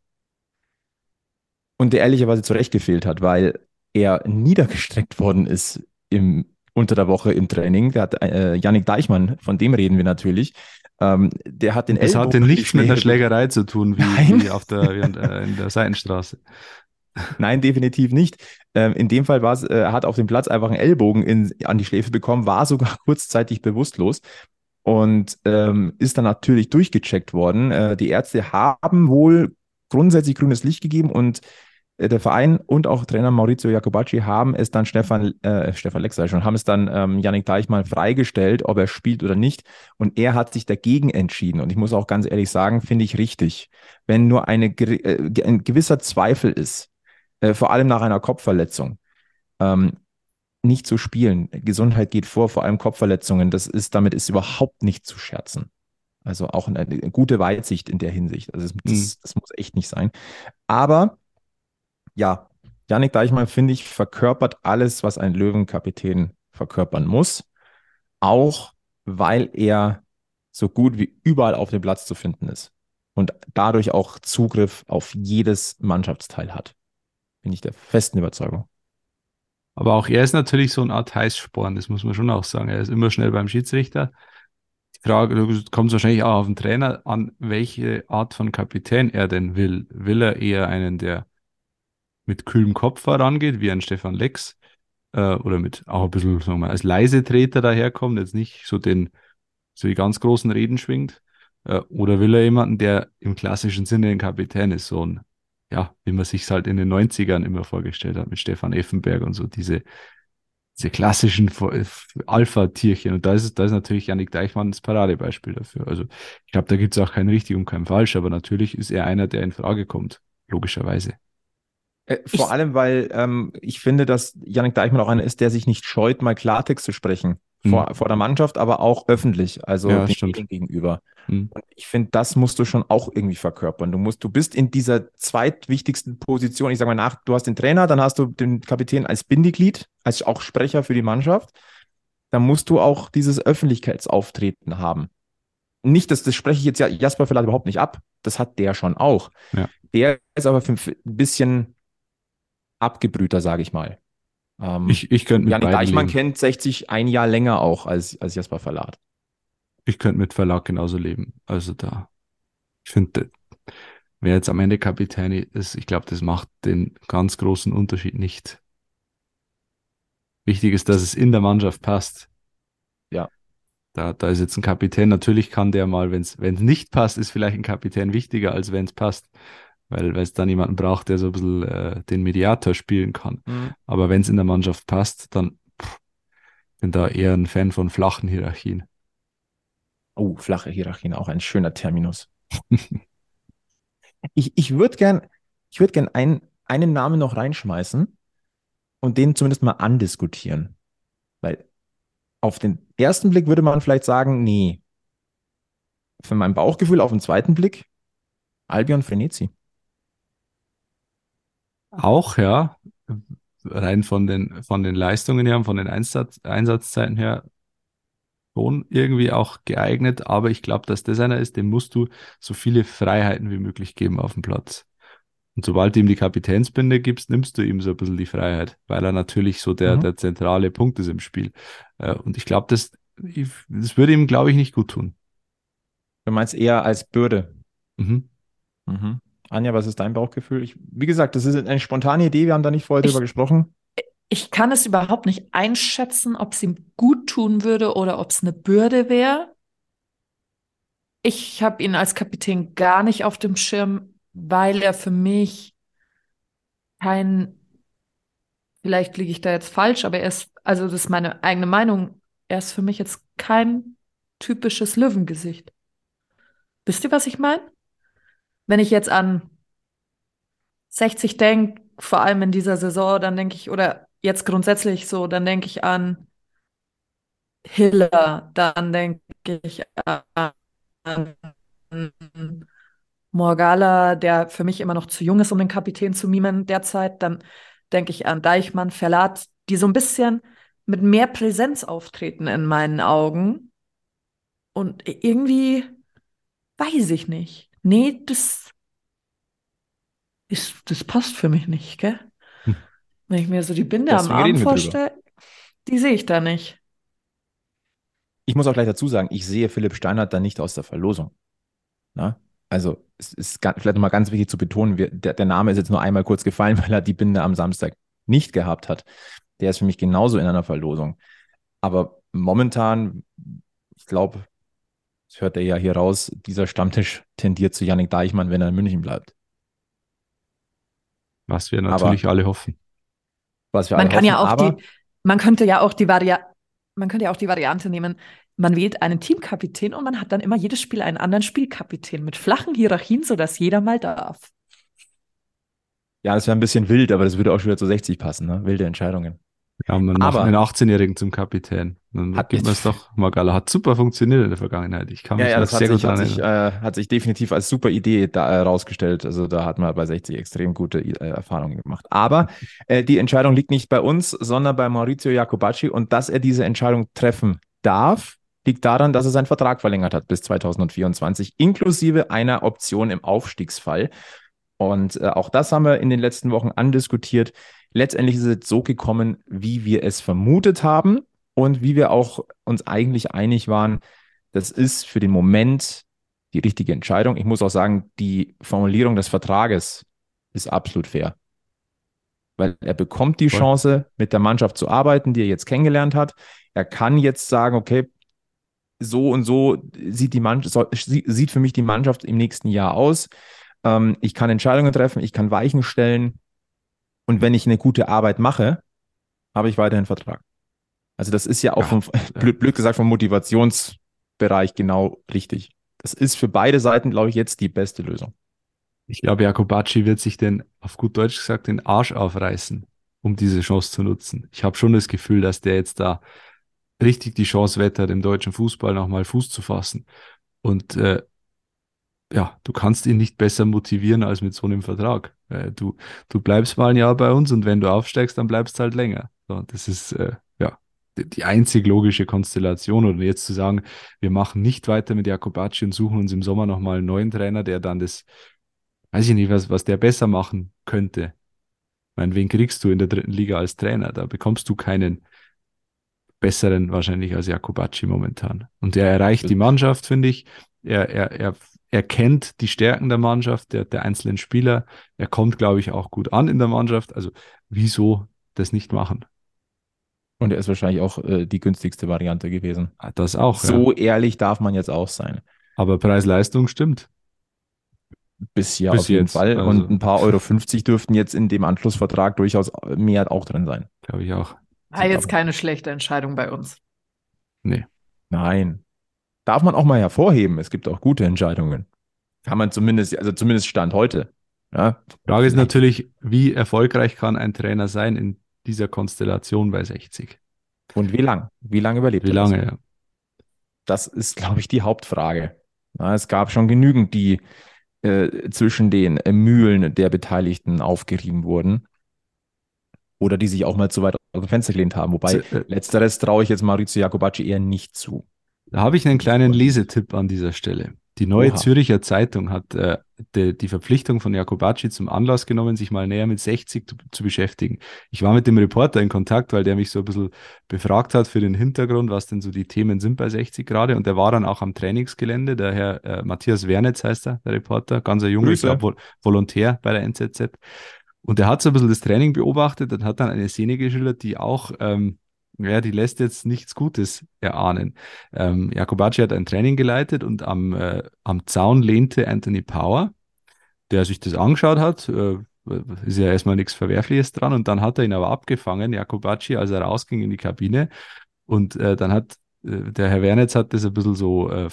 Und der ehrlicherweise zu Recht gefehlt hat, weil er niedergestreckt worden ist im, unter der Woche im Training. Der hat äh, Yannick Deichmann, von dem reden wir natürlich. Ähm, der hat den
Das
Ellbogen
hatte nichts mit einer
Schläge-
Schlägerei zu tun, wie, wie auf der, wie äh, in der Seitenstraße.
Nein, definitiv nicht. Ähm, in dem Fall war es, äh, er hat auf dem Platz einfach einen Ellbogen in, an die Schläfe bekommen, war sogar kurzzeitig bewusstlos und ähm, ist dann natürlich durchgecheckt worden. Äh, die Ärzte haben wohl grundsätzlich grünes Licht gegeben und der Verein und auch Trainer Maurizio Jacobacci haben es dann Stefan, äh, Stefan Lex, schon, haben es dann ähm, Yannick Deichmann freigestellt, ob er spielt oder nicht. Und er hat sich dagegen entschieden. Und ich muss auch ganz ehrlich sagen, finde ich richtig. Wenn nur eine, äh, ein gewisser Zweifel ist, äh, vor allem nach einer Kopfverletzung, ähm, nicht zu spielen. Gesundheit geht vor, vor allem Kopfverletzungen. Das ist, damit ist überhaupt nicht zu scherzen. Also auch eine, eine gute Weitsicht in der Hinsicht. Also das, das, mhm. das muss echt nicht sein. Aber ja, Janik Deichmann, finde ich, verkörpert alles, was ein Löwenkapitän verkörpern muss. Auch weil er so gut wie überall auf dem Platz zu finden ist und dadurch auch Zugriff auf jedes Mannschaftsteil hat. Bin ich der festen Überzeugung.
Aber auch er ist natürlich so eine Art Heißsporn, das muss man schon auch sagen. Er ist immer schnell beim Schiedsrichter. Die Frage kommt wahrscheinlich auch auf den Trainer an, welche Art von Kapitän er denn will. Will er eher einen, der mit kühlem Kopf herangeht, wie ein Stefan Lex, äh, oder mit auch ein bisschen, sagen wir mal, als leise Treter daherkommt, jetzt nicht so den, so die ganz großen Reden schwingt, äh, oder will er jemanden, der im klassischen Sinne ein Kapitän ist, so ein ja, wie man sich halt in den 90ern immer vorgestellt hat, mit Stefan Effenberg und so, diese, diese klassischen Alpha-Tierchen. Und da ist, da ist natürlich Janik Deichmann das Paradebeispiel dafür. Also ich glaube, da gibt es auch kein richtig und kein falsch, aber natürlich ist er einer, der in Frage kommt, logischerweise.
Äh, vor ich, allem, weil ähm, ich finde, dass Janik Deichmann auch einer ist, der sich nicht scheut, mal Klartext zu sprechen vor, hm. vor der Mannschaft, aber auch öffentlich, also
ja,
den gegenüber. Hm. Und ich finde, das musst du schon auch irgendwie verkörpern. Du musst, du bist in dieser zweitwichtigsten Position. Ich sage mal nach, du hast den Trainer, dann hast du den Kapitän als Bindeglied, als auch Sprecher für die Mannschaft. Dann musst du auch dieses Öffentlichkeitsauftreten haben. Nicht, dass das spreche ich jetzt ja Jasper vielleicht überhaupt nicht ab. Das hat der schon auch.
Ja.
Der ist aber für ein bisschen abgebrühter, sage ich mal.
Ähm, ich, ich könnte mit
Janik Deichmann leben. kennt 60 ein Jahr länger auch als, als Jasper Verlat.
Ich könnte mit Verlag genauso leben. Also da, ich finde, wer jetzt am Ende Kapitän ist, ich glaube, das macht den ganz großen Unterschied nicht. Wichtig ist, dass es in der Mannschaft passt.
Ja.
Da, da ist jetzt ein Kapitän. Natürlich kann der mal, wenn es nicht passt, ist vielleicht ein Kapitän wichtiger, als wenn es passt weil es dann jemanden braucht, der so ein bisschen äh, den Mediator spielen kann. Mhm. Aber wenn es in der Mannschaft passt, dann pff, bin da eher ein Fan von flachen Hierarchien.
Oh, flache Hierarchien, auch ein schöner Terminus. ich ich würde gern, ich würde gern ein, einen Namen noch reinschmeißen und den zumindest mal andiskutieren. Weil auf den ersten Blick würde man vielleicht sagen, nee. Für mein Bauchgefühl auf den zweiten Blick, Albion Frenetzi.
Auch, ja. Rein von den, von den Leistungen her, von den Einsatz, Einsatzzeiten her, schon irgendwie auch geeignet. Aber ich glaube, dass das einer ist, dem musst du so viele Freiheiten wie möglich geben auf dem Platz. Und sobald du ihm die Kapitänsbinde gibst, nimmst du ihm so ein bisschen die Freiheit, weil er natürlich so der, mhm. der zentrale Punkt ist im Spiel. Äh, und ich glaube, das, das würde ihm, glaube ich, nicht gut tun.
Du meinst eher als Bürde. Mhm. Mhm. Anja, was ist dein Bauchgefühl? Ich, wie gesagt, das ist eine spontane Idee, wir haben da nicht vorher ich, drüber gesprochen.
Ich kann es überhaupt nicht einschätzen, ob es ihm gut tun würde oder ob es eine Bürde wäre. Ich habe ihn als Kapitän gar nicht auf dem Schirm, weil er für mich kein, vielleicht liege ich da jetzt falsch, aber er ist, also das ist meine eigene Meinung, er ist für mich jetzt kein typisches Löwengesicht. Wisst ihr, was ich meine? Wenn ich jetzt an 60 denke, vor allem in dieser Saison, dann denke ich, oder jetzt grundsätzlich so, dann denke ich an Hiller, dann denke ich an Morgala, der für mich immer noch zu jung ist, um den Kapitän zu mimen derzeit. Dann denke ich an Deichmann, Verlat, die so ein bisschen mit mehr Präsenz auftreten in meinen Augen. Und irgendwie weiß ich nicht nee, das ist, das passt für mich nicht, gell? Hm. Wenn ich mir so die Binde Deswegen am Arm vorstelle, die sehe ich da nicht.
Ich muss auch gleich dazu sagen, ich sehe Philipp Steinhardt da nicht aus der Verlosung. Na? also es ist ga- vielleicht nochmal ganz wichtig zu betonen, wir, der, der Name ist jetzt nur einmal kurz gefallen, weil er die Binde am Samstag nicht gehabt hat. Der ist für mich genauso in einer Verlosung. Aber momentan, ich glaube, das hört er ja hier raus, dieser Stammtisch tendiert zu Yannick Deichmann, wenn er in München bleibt.
Was wir natürlich alle hoffen.
Was wir
Man
alle
kann ja
hoffen,
auch
aber
die, man könnte ja auch die Varia man könnte ja auch die Variante nehmen, man wählt einen Teamkapitän und man hat dann immer jedes Spiel einen anderen Spielkapitän mit flachen Hierarchien, sodass jeder mal darf.
ja, das wäre ein bisschen wild, aber das würde auch schon wieder zu 60 passen, ne? Wilde Entscheidungen.
Ja, man macht
Aber-
einen 18-Jährigen zum Kapitän. Dann
Hat
gibt man es doch Magala. Hat super funktioniert in der Vergangenheit. Ich kann mich
Ja, ja,
noch
das hat
sehr
sich,
gut
hat,
daran
sich, äh, hat sich definitiv als super Idee da äh, rausgestellt. Also da hat man bei 60 extrem gute äh, Erfahrungen gemacht. Aber äh, die Entscheidung liegt nicht bei uns, sondern bei Maurizio Jacobacci. Und dass er diese Entscheidung treffen darf, liegt daran, dass er seinen Vertrag verlängert hat bis 2024, inklusive einer Option im Aufstiegsfall. Und äh, auch das haben wir in den letzten Wochen andiskutiert. Letztendlich ist es so gekommen, wie wir es vermutet haben und wie wir auch uns eigentlich einig waren, das ist für den Moment die richtige Entscheidung. Ich muss auch sagen, die Formulierung des Vertrages ist absolut fair. Weil er bekommt die. Chance, mit der Mannschaft zu arbeiten, die er jetzt kennengelernt hat. Er kann jetzt sagen, okay, so und so sieht die Mannschaft, sieht für mich die Mannschaft im nächsten Jahr aus. Ähm, ich kann Entscheidungen treffen, ich kann Weichen stellen. Und wenn ich eine gute Arbeit mache, habe ich weiterhin Vertrag. Also das ist ja auch
Ja,
vom, blöd, blöd gesagt, vom Motivationsbereich genau richtig. Das ist für beide Seiten, glaube ich, jetzt die beste Lösung.
Ich glaube, Jakobacci wird sich denn, auf gut Deutsch gesagt, den Arsch aufreißen, um diese Chance zu nutzen. Ich habe schon das Gefühl, dass der jetzt da richtig die Chance wettert, im deutschen Fußball nochmal Fuß zu fassen. Und äh, ja, du kannst ihn nicht besser motivieren als mit so einem Vertrag. Äh, du, du bleibst mal ein Jahr bei uns und wenn du aufsteigst, dann bleibst du halt länger. So, das ist äh, ja die, die einzig logische Konstellation. Und jetzt zu sagen, wir machen nicht weiter mit Jakobacci und suchen uns im Sommer nochmal einen neuen Trainer, der dann das weiß ich nicht, was, was der besser machen könnte. Ich meine, wen kriegst du in der dritten Liga als Trainer? Da bekommst du keinen besseren wahrscheinlich als Jakobacci momentan. Und er erreicht die Mannschaft, finde ich. Er, er, er, er kennt die Stärken der Mannschaft, der, der einzelnen Spieler. Er kommt, glaube ich, auch gut an in der Mannschaft. Also wieso das nicht machen?
Und er ist wahrscheinlich auch äh, die günstigste Variante gewesen.
Ah, Das auch. Ja.
So ehrlich darf man jetzt auch sein.
Aber Preis-Leistung stimmt.
Bis hier
Bis
auf jeden
jetzt,
Fall.
also-
Und ein paar Euro 50 dürften jetzt in dem Anschlussvertrag durchaus mehr auch drin sein.
Glaube ich auch.
War jetzt keine schlechte Entscheidung bei uns.
Nee.
Nein. Darf man auch mal hervorheben. Es gibt auch gute Entscheidungen. Kann man zumindest, also zumindest Stand heute. Ja,
Frage ist natürlich, wie erfolgreich kann ein Trainer sein in dieser Konstellation bei 60?
Und wie lang? Wie lange überlebt
Wie
er das?
lange? Ja.
Das ist, glaube ich, die Hauptfrage. Ja, es gab schon genügend, die äh, zwischen den äh, Mühlen der Beteiligten aufgerieben wurden. Oder die sich auch mal zu weit aus dem Fenster gelehnt haben. Wobei,
Z- äh,
letzteres traue ich jetzt Maurizio Jacobacci eher nicht zu.
Da habe ich einen kleinen Lesetipp an dieser Stelle. Die Neue
Oha.
Züricher Zeitung hat äh, die, die Verpflichtung von Jakobacci zum Anlass genommen, sich mal näher mit 60 zu, zu beschäftigen. Ich war mit dem Reporter in Kontakt, weil der mich so ein bisschen befragt hat für den Hintergrund, was denn so die Themen sind bei 60 gerade. Und der war dann auch am Trainingsgelände. Der Herr äh, Matthias Wernetz heißt er, der Reporter, ganz ein junger, ich glaube, Vol Volontär bei der NZZ. Und der hat so ein bisschen das Training beobachtet und hat dann eine Szene geschildert, die auch, ähm, ja, die lässt jetzt nichts Gutes erahnen. Ähm, Jakobacci hat ein Training geleitet und am, äh, am Zaun lehnte Anthony Power, der sich das angeschaut hat. Äh, ist ja erstmal nichts Verwerfliches dran. Und dann hat er ihn aber abgefangen, Jakobacci, als er rausging in die Kabine. Und äh, dann hat äh, der Herr Wernetz hat das ein bisschen so äh,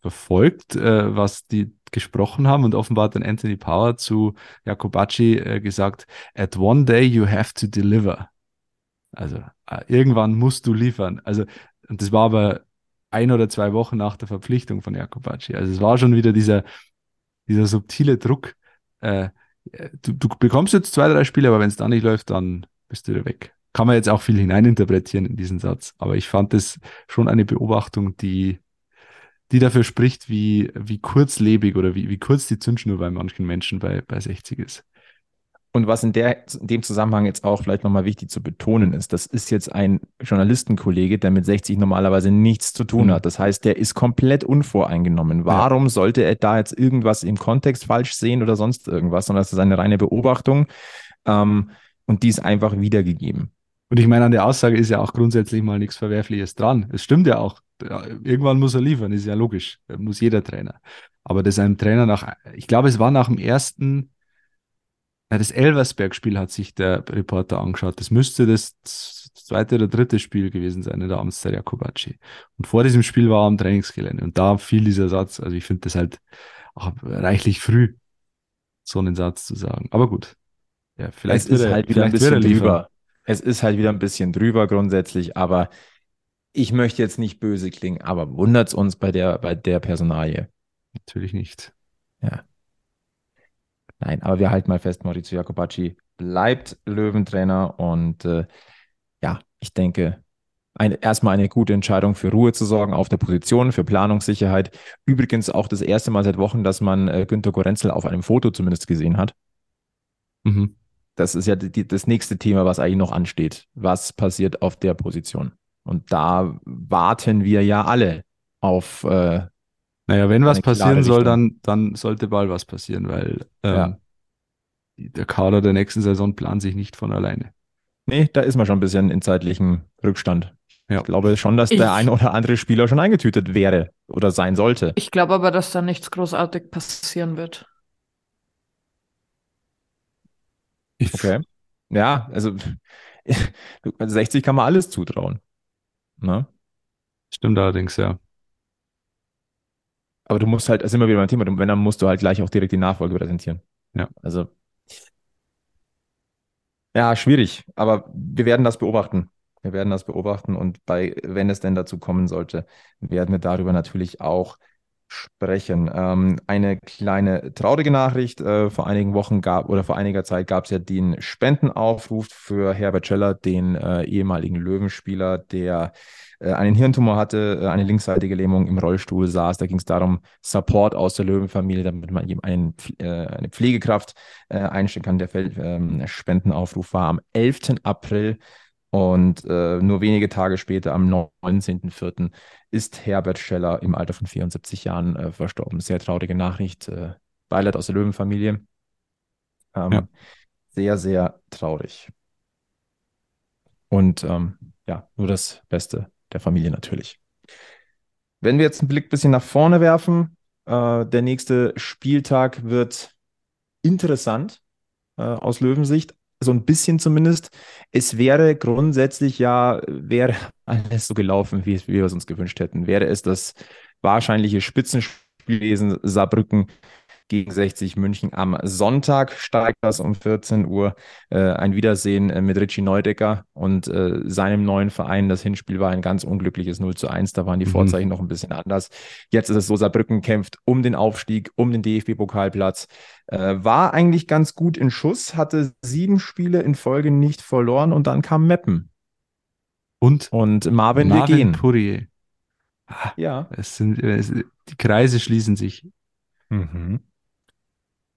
verfolgt, äh, was die gesprochen haben. Und offenbar hat dann Anthony Power zu Jakobacci gesagt, at one day you have to deliver. Also äh, irgendwann musst du liefern. Also, und das war aber ein oder zwei Wochen nach der Verpflichtung von Jakobacci. Also es war schon wieder dieser, dieser subtile Druck. Äh, du, du bekommst jetzt zwei, drei Spiele, aber wenn es dann nicht läuft, dann bist du wieder weg. Kann man jetzt auch viel hineininterpretieren in diesen Satz. Aber ich fand das schon eine Beobachtung, die, die dafür spricht, wie, wie kurzlebig oder wie, wie kurz die Zündschnur bei manchen Menschen bei, bei 60 ist.
Und was in, der, in dem Zusammenhang jetzt auch vielleicht nochmal wichtig zu betonen ist, das ist jetzt ein Journalistenkollege, der mit 60 normalerweise nichts zu tun
Mhm.
hat. Das heißt, der ist komplett unvoreingenommen. Warum sollte er da jetzt irgendwas im Kontext falsch sehen oder sonst irgendwas, sondern das ist eine reine Beobachtung ähm, und die ist einfach wiedergegeben.
Und ich meine, an der Aussage ist ja auch grundsätzlich mal nichts Verwerfliches dran. Es stimmt ja auch. Irgendwann muss er liefern, ist ja logisch. Muss jeder Trainer. Aber das einem Trainer nach, ich glaube, es war nach dem ersten, das Elversberg-Spiel hat sich der Reporter angeschaut. Das müsste das zweite oder dritte Spiel gewesen sein in der Amtszeit Jakobacci. Und vor diesem Spiel war er am Trainingsgelände. Und da fiel dieser Satz. Also ich finde das halt auch reichlich früh, so einen Satz zu sagen. Aber gut. Ja, vielleicht
es ist
er-
halt wieder ein bisschen drüber. Es ist halt wieder ein bisschen drüber grundsätzlich, aber ich möchte jetzt nicht böse klingen, aber wundert es uns bei der, bei der Personalie.
Natürlich nicht.
Nein, aber wir halten mal fest, Maurizio Jacobacci bleibt Löwentrainer und äh, ja, ich denke, ein, erstmal eine gute Entscheidung für Ruhe zu sorgen auf der Position, für Planungssicherheit. Übrigens auch das erste Mal seit Wochen, dass man äh, Günter Gorenzel auf einem Foto zumindest gesehen hat.
Mhm.
Das ist ja die, das nächste Thema, was eigentlich noch ansteht. Was passiert auf der Position? Und da warten wir ja alle auf äh,
Naja, wenn was passieren soll, dann, dann sollte bald was passieren, weil ähm,
Ja.
der Kader der nächsten Saison plant sich nicht von alleine.
Nee, da ist man schon ein bisschen in zeitlichem Rückstand.
Ja.
Ich glaube schon, dass
Ich-
der ein oder andere Spieler schon eingetütet wäre oder sein sollte.
Ich glaube aber, dass da nichts großartig passieren wird.
Ich,
Okay. Ja, also 60 kann man alles zutrauen. Ne?
Stimmt allerdings, ja.
Aber du musst halt, das ist immer wieder mein Thema, wenn, dann musst du halt gleich auch direkt die Nachfolge präsentieren.
Ja.
Also, ja, schwierig, aber wir werden das beobachten. Wir werden das beobachten und bei, wenn es denn dazu kommen sollte, werden wir darüber natürlich auch sprechen. Ähm, eine kleine traurige Nachricht. Äh, vor einigen Wochen gab oder vor einiger Zeit gab es ja den Spendenaufruf für Herbert Scheller, den äh, ehemaligen Löwenspieler, der äh, einen Hirntumor hatte, äh, eine linksseitige Lähmung im Rollstuhl saß. Da ging es darum, Support aus der Löwenfamilie, damit man ihm einen, äh, eine Pflegekraft einstellen kann. Der Fel ähm, Spendenaufruf war am 11. April und äh, nur wenige Tage später, am 19.04., ist Herbert Scheller im Alter von 74 Jahren äh, verstorben. Sehr traurige Nachricht. Äh, Beileid aus der Löwenfamilie. Ähm,
Ja.
Sehr, sehr traurig. Und ähm, ja, nur das Beste der Familie natürlich. Wenn wir jetzt einen Blick ein bisschen nach vorne werfen, äh, der nächste Spieltag wird interessant äh, aus Löwensicht, so ein bisschen zumindest. Es wäre grundsätzlich ja, wäre alles so gelaufen, wie, wie wir es uns gewünscht hätten. Wäre es das wahrscheinliche Spitzenspiel gewesen, Saarbrücken gegen 60 München am Sonntag steigt das um 14 Uhr. Äh, ein Wiedersehen äh, mit Richie Neudecker und äh, seinem neuen Verein. Das Hinspiel war ein ganz unglückliches 0 zu 1. Da waren die
Mhm.
Vorzeichen noch ein bisschen anders. Jetzt ist es so, Saarbrücken kämpft um den Aufstieg, um den DFB-Pokalplatz. Äh, war eigentlich ganz gut in Schuss, hatte sieben Spiele in Folge nicht verloren und dann kam Meppen.
Und
Und Marvin,
Marvin
wir gehen.
Poirier.
Ja.
Es sind, es, die Kreise schließen sich.
Mhm.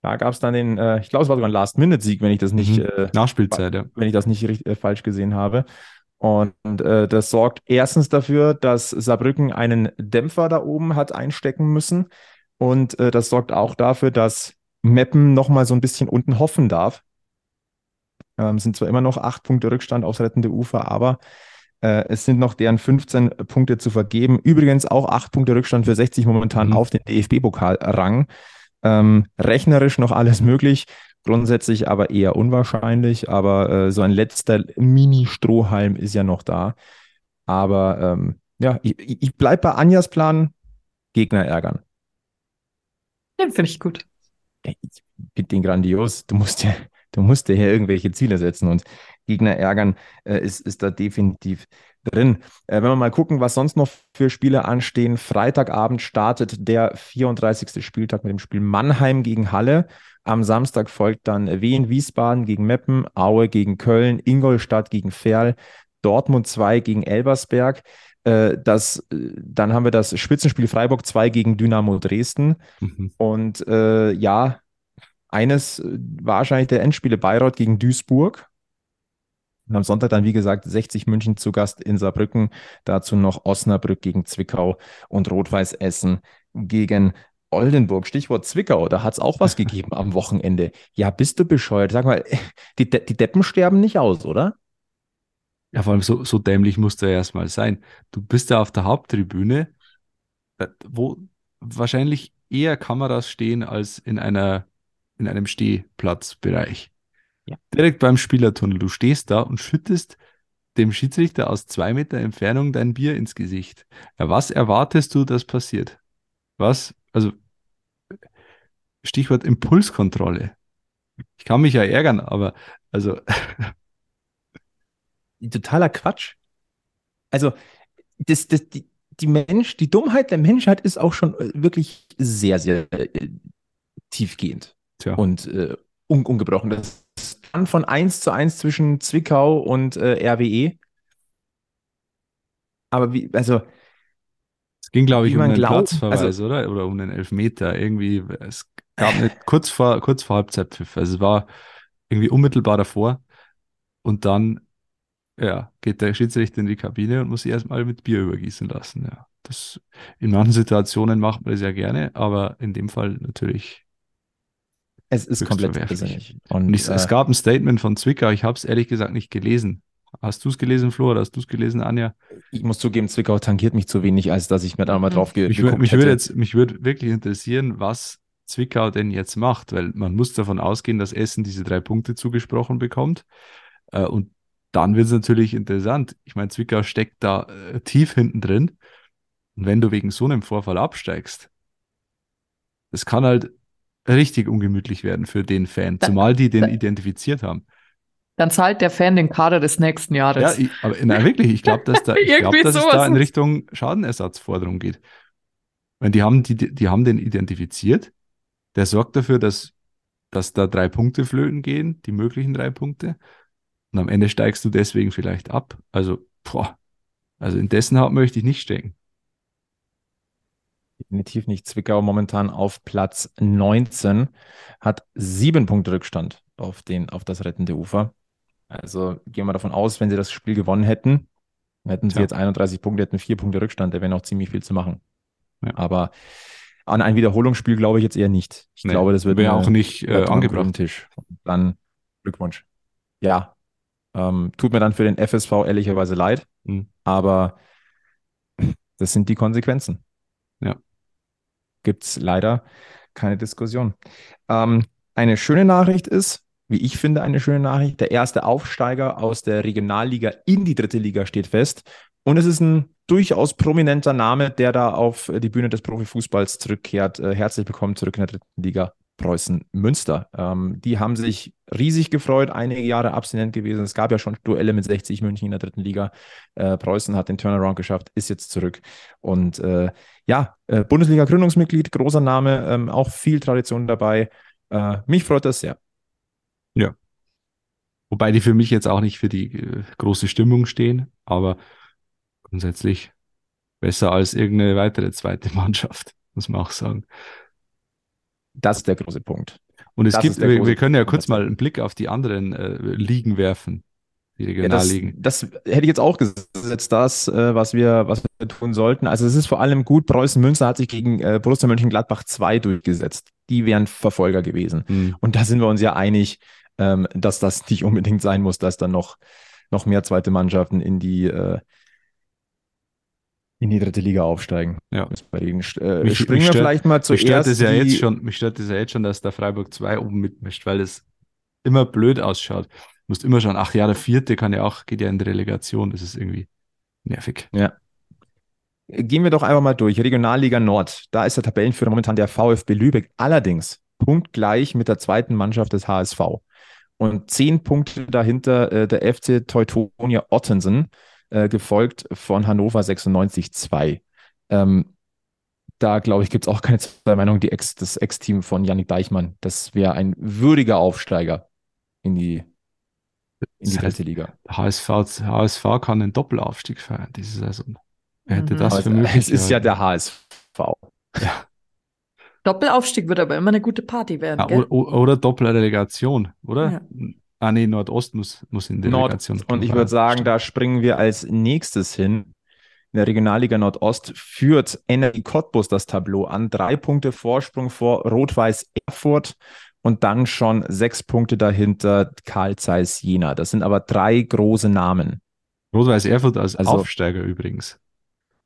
Da gab es dann den, äh, ich glaube, es war sogar ein Last-Minute-Sieg, wenn ich das nicht,
Mhm.
äh,
Nachspielzeit, ja.
wenn ich das nicht richtig, äh, falsch gesehen habe. Und, äh, das sorgt erstens dafür, dass Saarbrücken einen Dämpfer da oben hat einstecken müssen. Und äh, das sorgt auch dafür, dass Meppen nochmal so ein bisschen unten hoffen darf. Ähm, sind zwar immer noch acht Punkte Rückstand aufs rettende Ufer, aber äh, es sind noch deren 15 Punkte zu vergeben. Übrigens auch acht Punkte Rückstand für 60 momentan
Mhm.
auf den DFB-Pokalrang. Ähm, rechnerisch noch alles möglich, grundsätzlich aber eher unwahrscheinlich. Aber äh, so ein letzter Mini-Strohhalm ist ja noch da. Aber ähm, ja, ich, ich ich bleib bei Anjas Plan, Gegner ärgern.
Den finde ich gut.
Ich finde den grandios. Du musst ja, du musst dir hier irgendwelche Ziele setzen und Gegner ärgern äh, ist, ist da definitiv drin. Äh, wenn wir mal gucken, was sonst noch für Spiele anstehen. Freitagabend startet der 34. Spieltag mit dem Spiel Mannheim gegen Halle. Am Samstag folgt dann Wien Wiesbaden gegen Meppen, Aue gegen Köln, Ingolstadt gegen Ferl, Dortmund 2 gegen Elbersberg. Äh, das, äh, dann haben wir das Spitzenspiel Freiburg 2 gegen Dynamo Dresden.
Mhm.
Und äh, ja, eines äh, wahrscheinlich der Endspiele Bayreuth gegen Duisburg. Und am Sonntag dann, wie gesagt, 60 München zu Gast in Saarbrücken. Dazu noch Osnabrück gegen Zwickau und Rot-Weiß Essen gegen Oldenburg. Stichwort Zwickau, da hat es auch was gegeben am Wochenende. Ja, bist du bescheuert? Sag mal, die, De die Deppen sterben nicht aus, oder?
Ja, vor allem so, so dämlich musst du ja erstmal sein. Du bist da auf der Haupttribüne, äh, wo wahrscheinlich eher Kameras stehen als in einer, in einem Stehplatzbereich.
Ja.
Direkt beim Spielertunnel. Du stehst da und schüttest dem Schiedsrichter aus zwei Meter Entfernung dein Bier ins Gesicht. Ja, was erwartest du, dass passiert? Was, also Stichwort Impulskontrolle. Ich kann mich ja ärgern, aber also
totaler Quatsch. Also, das, das, die, die Mensch, die Dummheit der Menschheit ist auch schon äh, wirklich sehr, sehr äh, tiefgehend
Tja.
und äh, un ungebrochen. Das dann von 1 zu 1 zwischen Zwickau und äh, RWE. Aber wie, also,
es ging, glaube ich, um einen
glaubt,
Platzverweis,
also-
oder? Oder um einen Elfmeter. Irgendwie, es gab eine kurz vor, kurz vor Halbzeitpfiff. Also es war irgendwie unmittelbar davor. Und dann, ja, geht der Schiedsrichter in die Kabine und muss sich erstmal mit Bier übergießen lassen. Ja. Das, in manchen Situationen macht man das ja gerne, aber in dem Fall natürlich
es ist komplett
verwerflich.
irrsinnig. Und,
Und ich,
äh,
es gab ein Statement von Zwickau, ich habe es ehrlich gesagt nicht gelesen. Hast du es gelesen, Flo, oder hast du es gelesen, Anja?
ich muss zugeben, Zwickau tangiert mich zu wenig, als dass ich mir da mal drauf ge
Mich,
geguckt
mich
hätte.
würde jetzt, mich würde wirklich interessieren, was Zwickau denn jetzt macht, weil man muss davon ausgehen, dass Essen diese drei Punkte zugesprochen bekommt. Äh, und dann wird es natürlich interessant. Ich meine, Zwickau steckt da äh, tief hinten drin. Und wenn du wegen so einem Vorfall absteigst, das kann halt richtig ungemütlich werden für den Fan,
Da-
zumal die den
da-
identifiziert haben.
Dann zahlt der Fan den Kader des nächsten
Ja,
Jahres.
ich, aber nein, wirklich, ich glaube, dass, da, ich glaub, dass es da in Richtung Schadenersatzforderung geht. Weil die haben, die, die haben den identifiziert, der sorgt dafür, dass, dass da drei Punkte flöten gehen, die möglichen drei Punkte. Und am Ende steigst du deswegen vielleicht ab. Also, boah, also in dessen Haut möchte ich nicht stecken.
Definitiv nicht. Zwickau momentan auf Platz 19, hat sieben Punkte Rückstand auf, den, auf das rettende Ufer. Also gehen wir davon aus, wenn sie das Spiel gewonnen hätten, hätten sie
Tja.
jetzt 31 Punkte, hätten vier Punkte Rückstand, da wäre noch ziemlich viel zu machen.
Ja.
Aber an ein Wiederholungsspiel glaube ich jetzt eher nicht. Ich
Nee,
glaube, das wird
wäre auch nicht äh, angebracht.
Tisch. Und dann Glückwunsch. Ja, ähm, tut mir dann für den FSV ehrlicherweise leid,
Mhm.
aber das sind die Konsequenzen.
Ja.
Gibt es leider keine Diskussion. Ähm, eine schöne Nachricht ist, wie ich finde, eine schöne Nachricht. Der erste Aufsteiger aus der Regionalliga in die dritte Liga steht fest. Und es ist ein durchaus prominenter Name, der da auf die Bühne des Profifußballs zurückkehrt. Äh, herzlich willkommen zurück in der dritten Liga. Preußen Münster. Ähm, die haben sich riesig gefreut, einige Jahre abstinent gewesen. Es gab ja schon Duelle mit 60 München in der dritten Liga. Äh, Preußen hat den Turnaround geschafft, ist jetzt zurück. Und äh, ja, äh, Bundesliga-Gründungsmitglied, großer Name, ähm, auch viel Tradition dabei. Äh, mich freut das sehr.
Wobei die für mich jetzt auch nicht für die äh, große Stimmung stehen, aber grundsätzlich besser als irgendeine weitere zweite Mannschaft, muss man auch sagen.
Das ist der große Punkt.
Und es
Das
gibt, wir, wir können ja kurz mal einen Blick auf die anderen äh, Ligen werfen, die
Ja, das,
Regionalligen.
das hätte ich jetzt auch gesetzt, das, äh, was, wir, was wir tun sollten. Also es ist vor allem gut, Preußen Münster hat sich gegen äh, Borussia Mönchengladbach 2 durchgesetzt. Die wären Verfolger gewesen.
Hm.
Und da sind wir uns ja einig, ähm, dass das nicht unbedingt sein muss, dass dann noch, noch mehr zweite Mannschaften in die, äh, in die dritte Liga aufsteigen.
Ja.
Bei denen, äh,
Mich-
springen
mich
wir
stört-
vielleicht mal
Mich stört
zuerst.
es ja
die,
jetzt schon, mich stört es ja jetzt schon, dass da Freiburg 2 oben mitmischt, weil es immer blöd ausschaut. Du musst immer schauen, ach ja, der vierte kann ja auch, geht ja in die Relegation, das ist irgendwie nervig.
Gehen wir doch einfach mal durch. Regionalliga Nord. Da ist der Tabellenführer momentan der VfB Lübeck. Allerdings punktgleich mit der zweiten Mannschaft des HSV. Und zehn Punkte dahinter äh, der FC Teutonia Ottensen, äh, gefolgt von Hannover 96 2. Ähm, da glaube ich, gibt es auch keine zwei Meinungen. Die Ex, das Ex-Team von Yannick Deichmann, das wäre ein würdiger Aufsteiger in die, in die dritte Liga.
HSV, HSV kann einen Doppelaufstieg feiern diese Saison. Wer hätte
Mhm.
das für
es,
möglich
es ist ja der HSV.
Ja.
Doppelaufstieg wird aber immer eine gute Party werden,
o- oder Doppelrelegation, oder?
Ja.
Ah, nee, Nordost muss, muss in die
Nord. Und ich würde sagen, da springen wir als nächstes hin. In der Regionalliga Nordost führt Energie Cottbus das Tableau an. Drei Punkte Vorsprung vor Rot-Weiß Erfurt und dann schon sechs Punkte dahinter Karl Zeiss Jena. Das sind aber drei große Namen.
Rot-Weiß Erfurt als
Also-
Aufsteiger übrigens.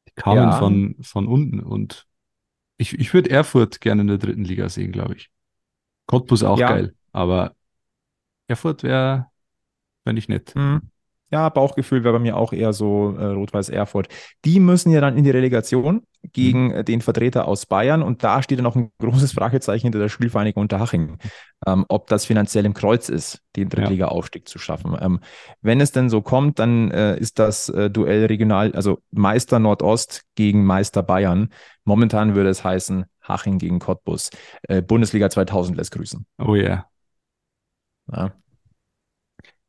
Die kamen
Ja.
von, von unten und ich, ich würde Erfurt gerne in der dritten Liga sehen, glaube ich. Cottbus auch
Ja.
geil, aber Erfurt wäre wär nicht nett.
Hm. Ja, Bauchgefühl wäre bei mir auch eher so äh, Rot-Weiß Erfurt. Die müssen ja dann in die Relegation gegen äh, den Vertreter aus Bayern und da steht dann noch ein großes Fragezeichen hinter der Spielvereinigung Unterhaching, ähm, ob das finanziell im Kreuz ist, den Drittliga-Aufstieg zu schaffen. Ähm, wenn es denn so kommt, dann äh, ist das äh, Duell regional, also Meister Nordost gegen Meister Bayern. Momentan würde es heißen Haching gegen Cottbus. Äh, Bundesliga 2000 lässt grüßen.
Oh yeah.
Ja.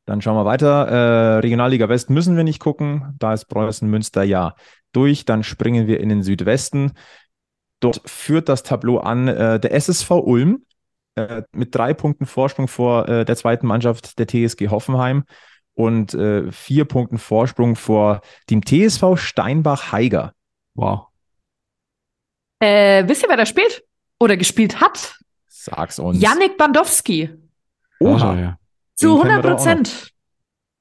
Dann schauen wir weiter. Äh, Regionalliga West müssen wir nicht gucken. Da ist Preußen Münster ja durch. Dann springen wir in den Südwesten. Dort führt das Tableau an äh, der SSV Ulm äh, mit drei Punkten Vorsprung vor äh, der zweiten Mannschaft der TSG Hoffenheim und äh, vier Punkten Vorsprung vor dem TSV Steinbach-Heiger.
Wow.
Äh, wisst ihr, wer da spielt? Oder gespielt hat?
Sag's uns.
Yannick Bandowski.
Ah, ja.
Zu
Den kennen
100
wir doch auch noch.
Prozent.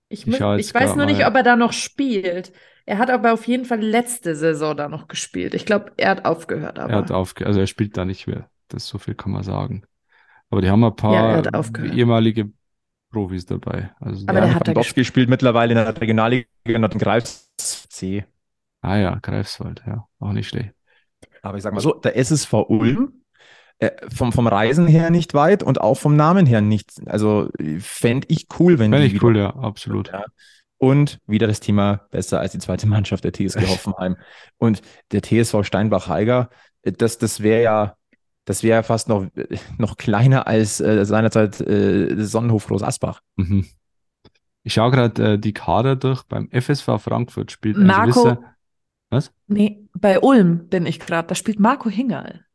Ich,
Ich
ich, weiß nur nicht, ob er da noch spielt. Er hat aber auf jeden Fall letzte Saison da noch gespielt. Ich glaube, er hat aufgehört, aber.
Er hat aufge also er spielt da nicht mehr. Das so viel kann man sagen. Aber die haben ein
Ja,
paar
hat aufgehört.
ehemalige Profis dabei. Also
Aber der hat da
Bandowski spielt mittlerweile in der Regionalliga Nordgreifs C.
ah ja, Greifswald, ja, auch nicht schlecht.
Aber ich sag mal so, der SSV Ulm, äh, vom, vom Reisen her nicht weit und auch vom Namen her nicht. Also fände ich cool, wenn
Fände
die
ich
wieder-
cool, ja, absolut.
Ja. Und wieder das Thema besser als die zweite Mannschaft der TSG Hoffenheim. Und der TSV Steinbach-Heiger, das, das wäre ja, das wäre ja fast noch, noch kleiner als äh, seinerzeit äh, Sonnenhof Groß Asbach.
Mhm. Ich schaue gerade äh, die Kader durch. Beim FSV Frankfurt spielt ein
Marco-
gewisser. Was?
Nee, bei Ulm bin ich gerade. Da spielt Marco Hingerl.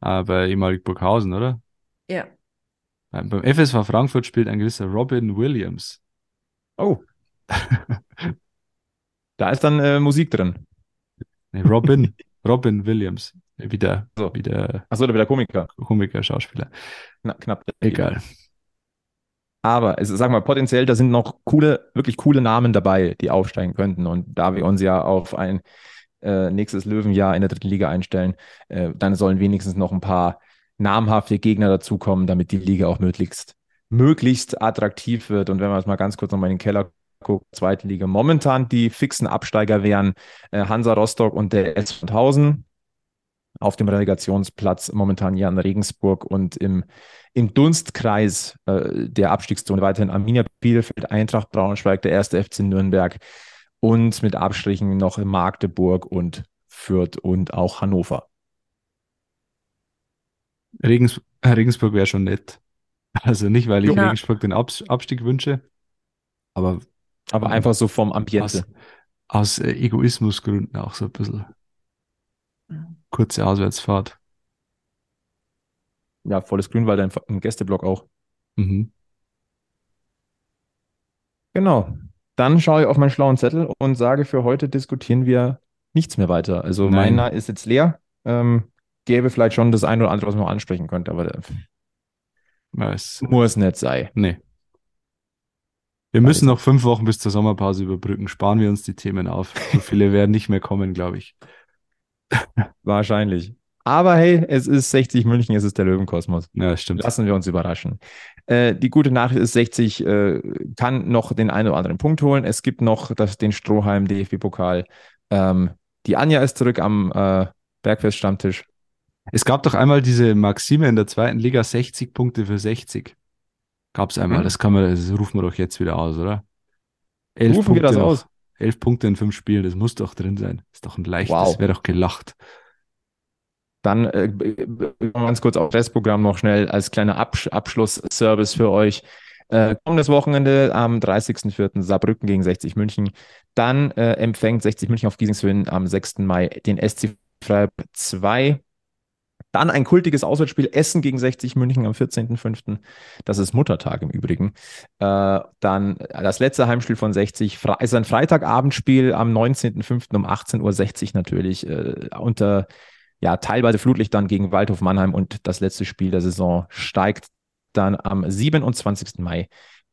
Ah, bei ehemalig Burghausen, oder?
Ja.
Äh, beim FSV Frankfurt spielt ein gewisser Robin Williams.
Oh. da ist dann äh, Musik drin.
Nee, Robin, Robin Williams. Wie der,
So.
wie der
Achso, da wieder Komiker.
Komiker, Schauspieler.
Kna knapp.
Egal.
Aber es, sag mal, potenziell, da sind noch coole, wirklich coole Namen dabei, die aufsteigen könnten. Und da wir uns ja auf ein äh, nächstes Löwenjahr in der dritten Liga einstellen, äh, dann sollen wenigstens noch ein paar namhafte Gegner dazukommen, damit die Liga auch möglichst, möglichst attraktiv wird. Und wenn wir jetzt mal ganz kurz nochmal in den Keller gucken, zweite Liga, momentan die fixen Absteiger wären äh, Hansa Rostock und der SV Sandhausen. Auf dem Relegationsplatz momentan Jan Regensburg und im im Dunstkreis äh, der Abstiegszone weiterhin Arminia Bielefeld, Eintracht Braunschweig, der erste FC Nürnberg und mit Abstrichen noch Magdeburg und Fürth und auch Hannover.
Regens äh, Regensburg wäre schon nett. Also nicht, weil ich
Ja.
Regensburg den Abs Abstieg wünsche, aber
Aber einfach so vom Ambiente.
aus, aus äh, Egoismusgründen auch so ein bisschen kurze Auswärtsfahrt.
Ja, volles Grünwald im, im Gästeblock auch.
Mhm.
Genau. Dann schaue ich auf meinen schlauen Zettel und sage, für heute diskutieren wir nichts mehr weiter. Also
Nein.
meiner ist jetzt leer. Ähm, gäbe vielleicht schon das eine oder andere, was man ansprechen könnte, aber äh,
Ja, es,
muss nicht sein.
nee. Wir müssen noch fünf Wochen bis zur Sommerpause überbrücken. Sparen wir uns die Themen auf. So viele werden nicht mehr kommen, glaube ich.
Wahrscheinlich. Aber hey, es ist 60 München, es ist der Löwenkosmos.
Ja, stimmt.
Lassen wir uns überraschen. Äh, die gute Nachricht ist, 60 äh, kann noch den einen oder anderen Punkt holen. Es gibt noch das, den Strohhalm DFB-Pokal. Ähm, die Anja ist zurück am äh, Bergfest-Stammtisch.
Es gab doch einmal diese Maxime in der zweiten Liga, 60 Punkte für 60. Gab es einmal.
Hm.
Das kann man, das rufen wir doch jetzt wieder aus, oder? Elf
Rufen wir das aus?
Elf Punkte in fünf Spielen, das muss doch drin sein. Ist doch ein leichtes,
Wow.
wäre doch gelacht.
Dann äh, ganz kurz auf das Restprogramm noch schnell als kleiner Absch Abschlussservice für euch. Äh, kommendes Wochenende am 30.04. Saarbrücken gegen 60 München. Dann äh, empfängt 60 München auf Giesingshöhen am 6. Mai den SC Freiburg 2. Dann ein kultiges Auswärtsspiel Essen gegen 60 München am 14.05. Das ist Muttertag im Übrigen. Äh, dann das letzte Heimspiel von 60 Fre ist ein Freitagabendspiel am 19.05. um 18.60 Uhr natürlich äh, unter ja, teilweise Flutlicht dann gegen Waldhof Mannheim und das letzte Spiel der Saison steigt dann am 27. Mai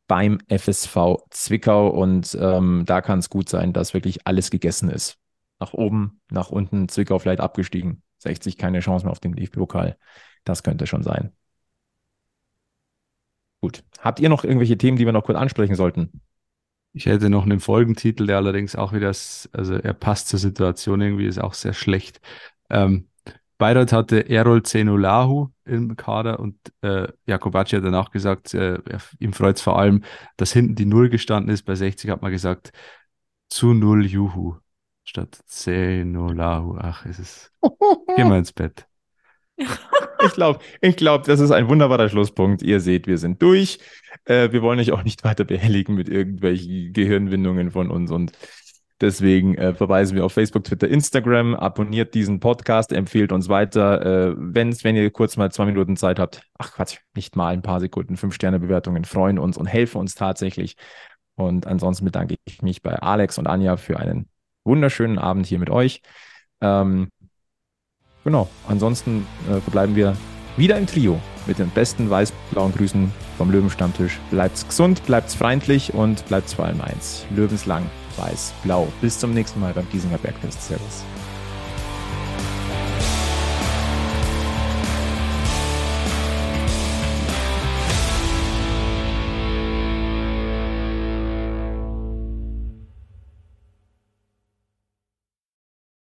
beim FSV Zwickau und ähm, da kann es gut sein, dass wirklich alles gegessen ist. Nach oben, nach unten, Zwickau vielleicht abgestiegen. 60 keine Chance mehr auf dem DFB-Pokal. Das könnte schon sein. Gut. Habt ihr noch irgendwelche Themen, die wir noch kurz ansprechen sollten?
Ich hätte noch einen Folgentitel, der allerdings auch wieder, also er passt zur Situation irgendwie, ist auch sehr schlecht. Ähm, Bayreuth hatte Errol Zenolahu im Kader und äh, Jakobacci hat danach gesagt, äh, ihm freut es vor allem, dass hinten die Null gestanden ist. Bei 60 hat man gesagt, zu Null Juhu statt Zenolahu. Ach, es ist. Geh mal ins Bett.
ich glaube, ich glaub, das ist ein wunderbarer Schlusspunkt. Ihr seht, wir sind durch. Äh, wir wollen euch auch nicht weiter behelligen mit irgendwelchen Gehirnwindungen von uns und Deswegen äh, verweisen wir auf Facebook, Twitter, Instagram. Abonniert diesen Podcast, empfehlt uns weiter. Äh, wenn's, wenn ihr kurz mal zwei Minuten Zeit habt, ach Quatsch, nicht mal ein paar Sekunden, fünf Sterne Bewertungen freuen uns und helfen uns tatsächlich. Und ansonsten bedanke ich mich bei Alex und Anja für einen wunderschönen Abend hier mit euch. Ähm, genau, ansonsten äh, verbleiben wir wieder im Trio mit den besten weiß-blauen Grüßen vom Löwenstammtisch. Bleibt's gesund, bleibt's freundlich und bleibt's vor allem eins. Löwenslang weiß-blau. Bis zum nächsten Mal beim Giesinger Bergfest. Servus.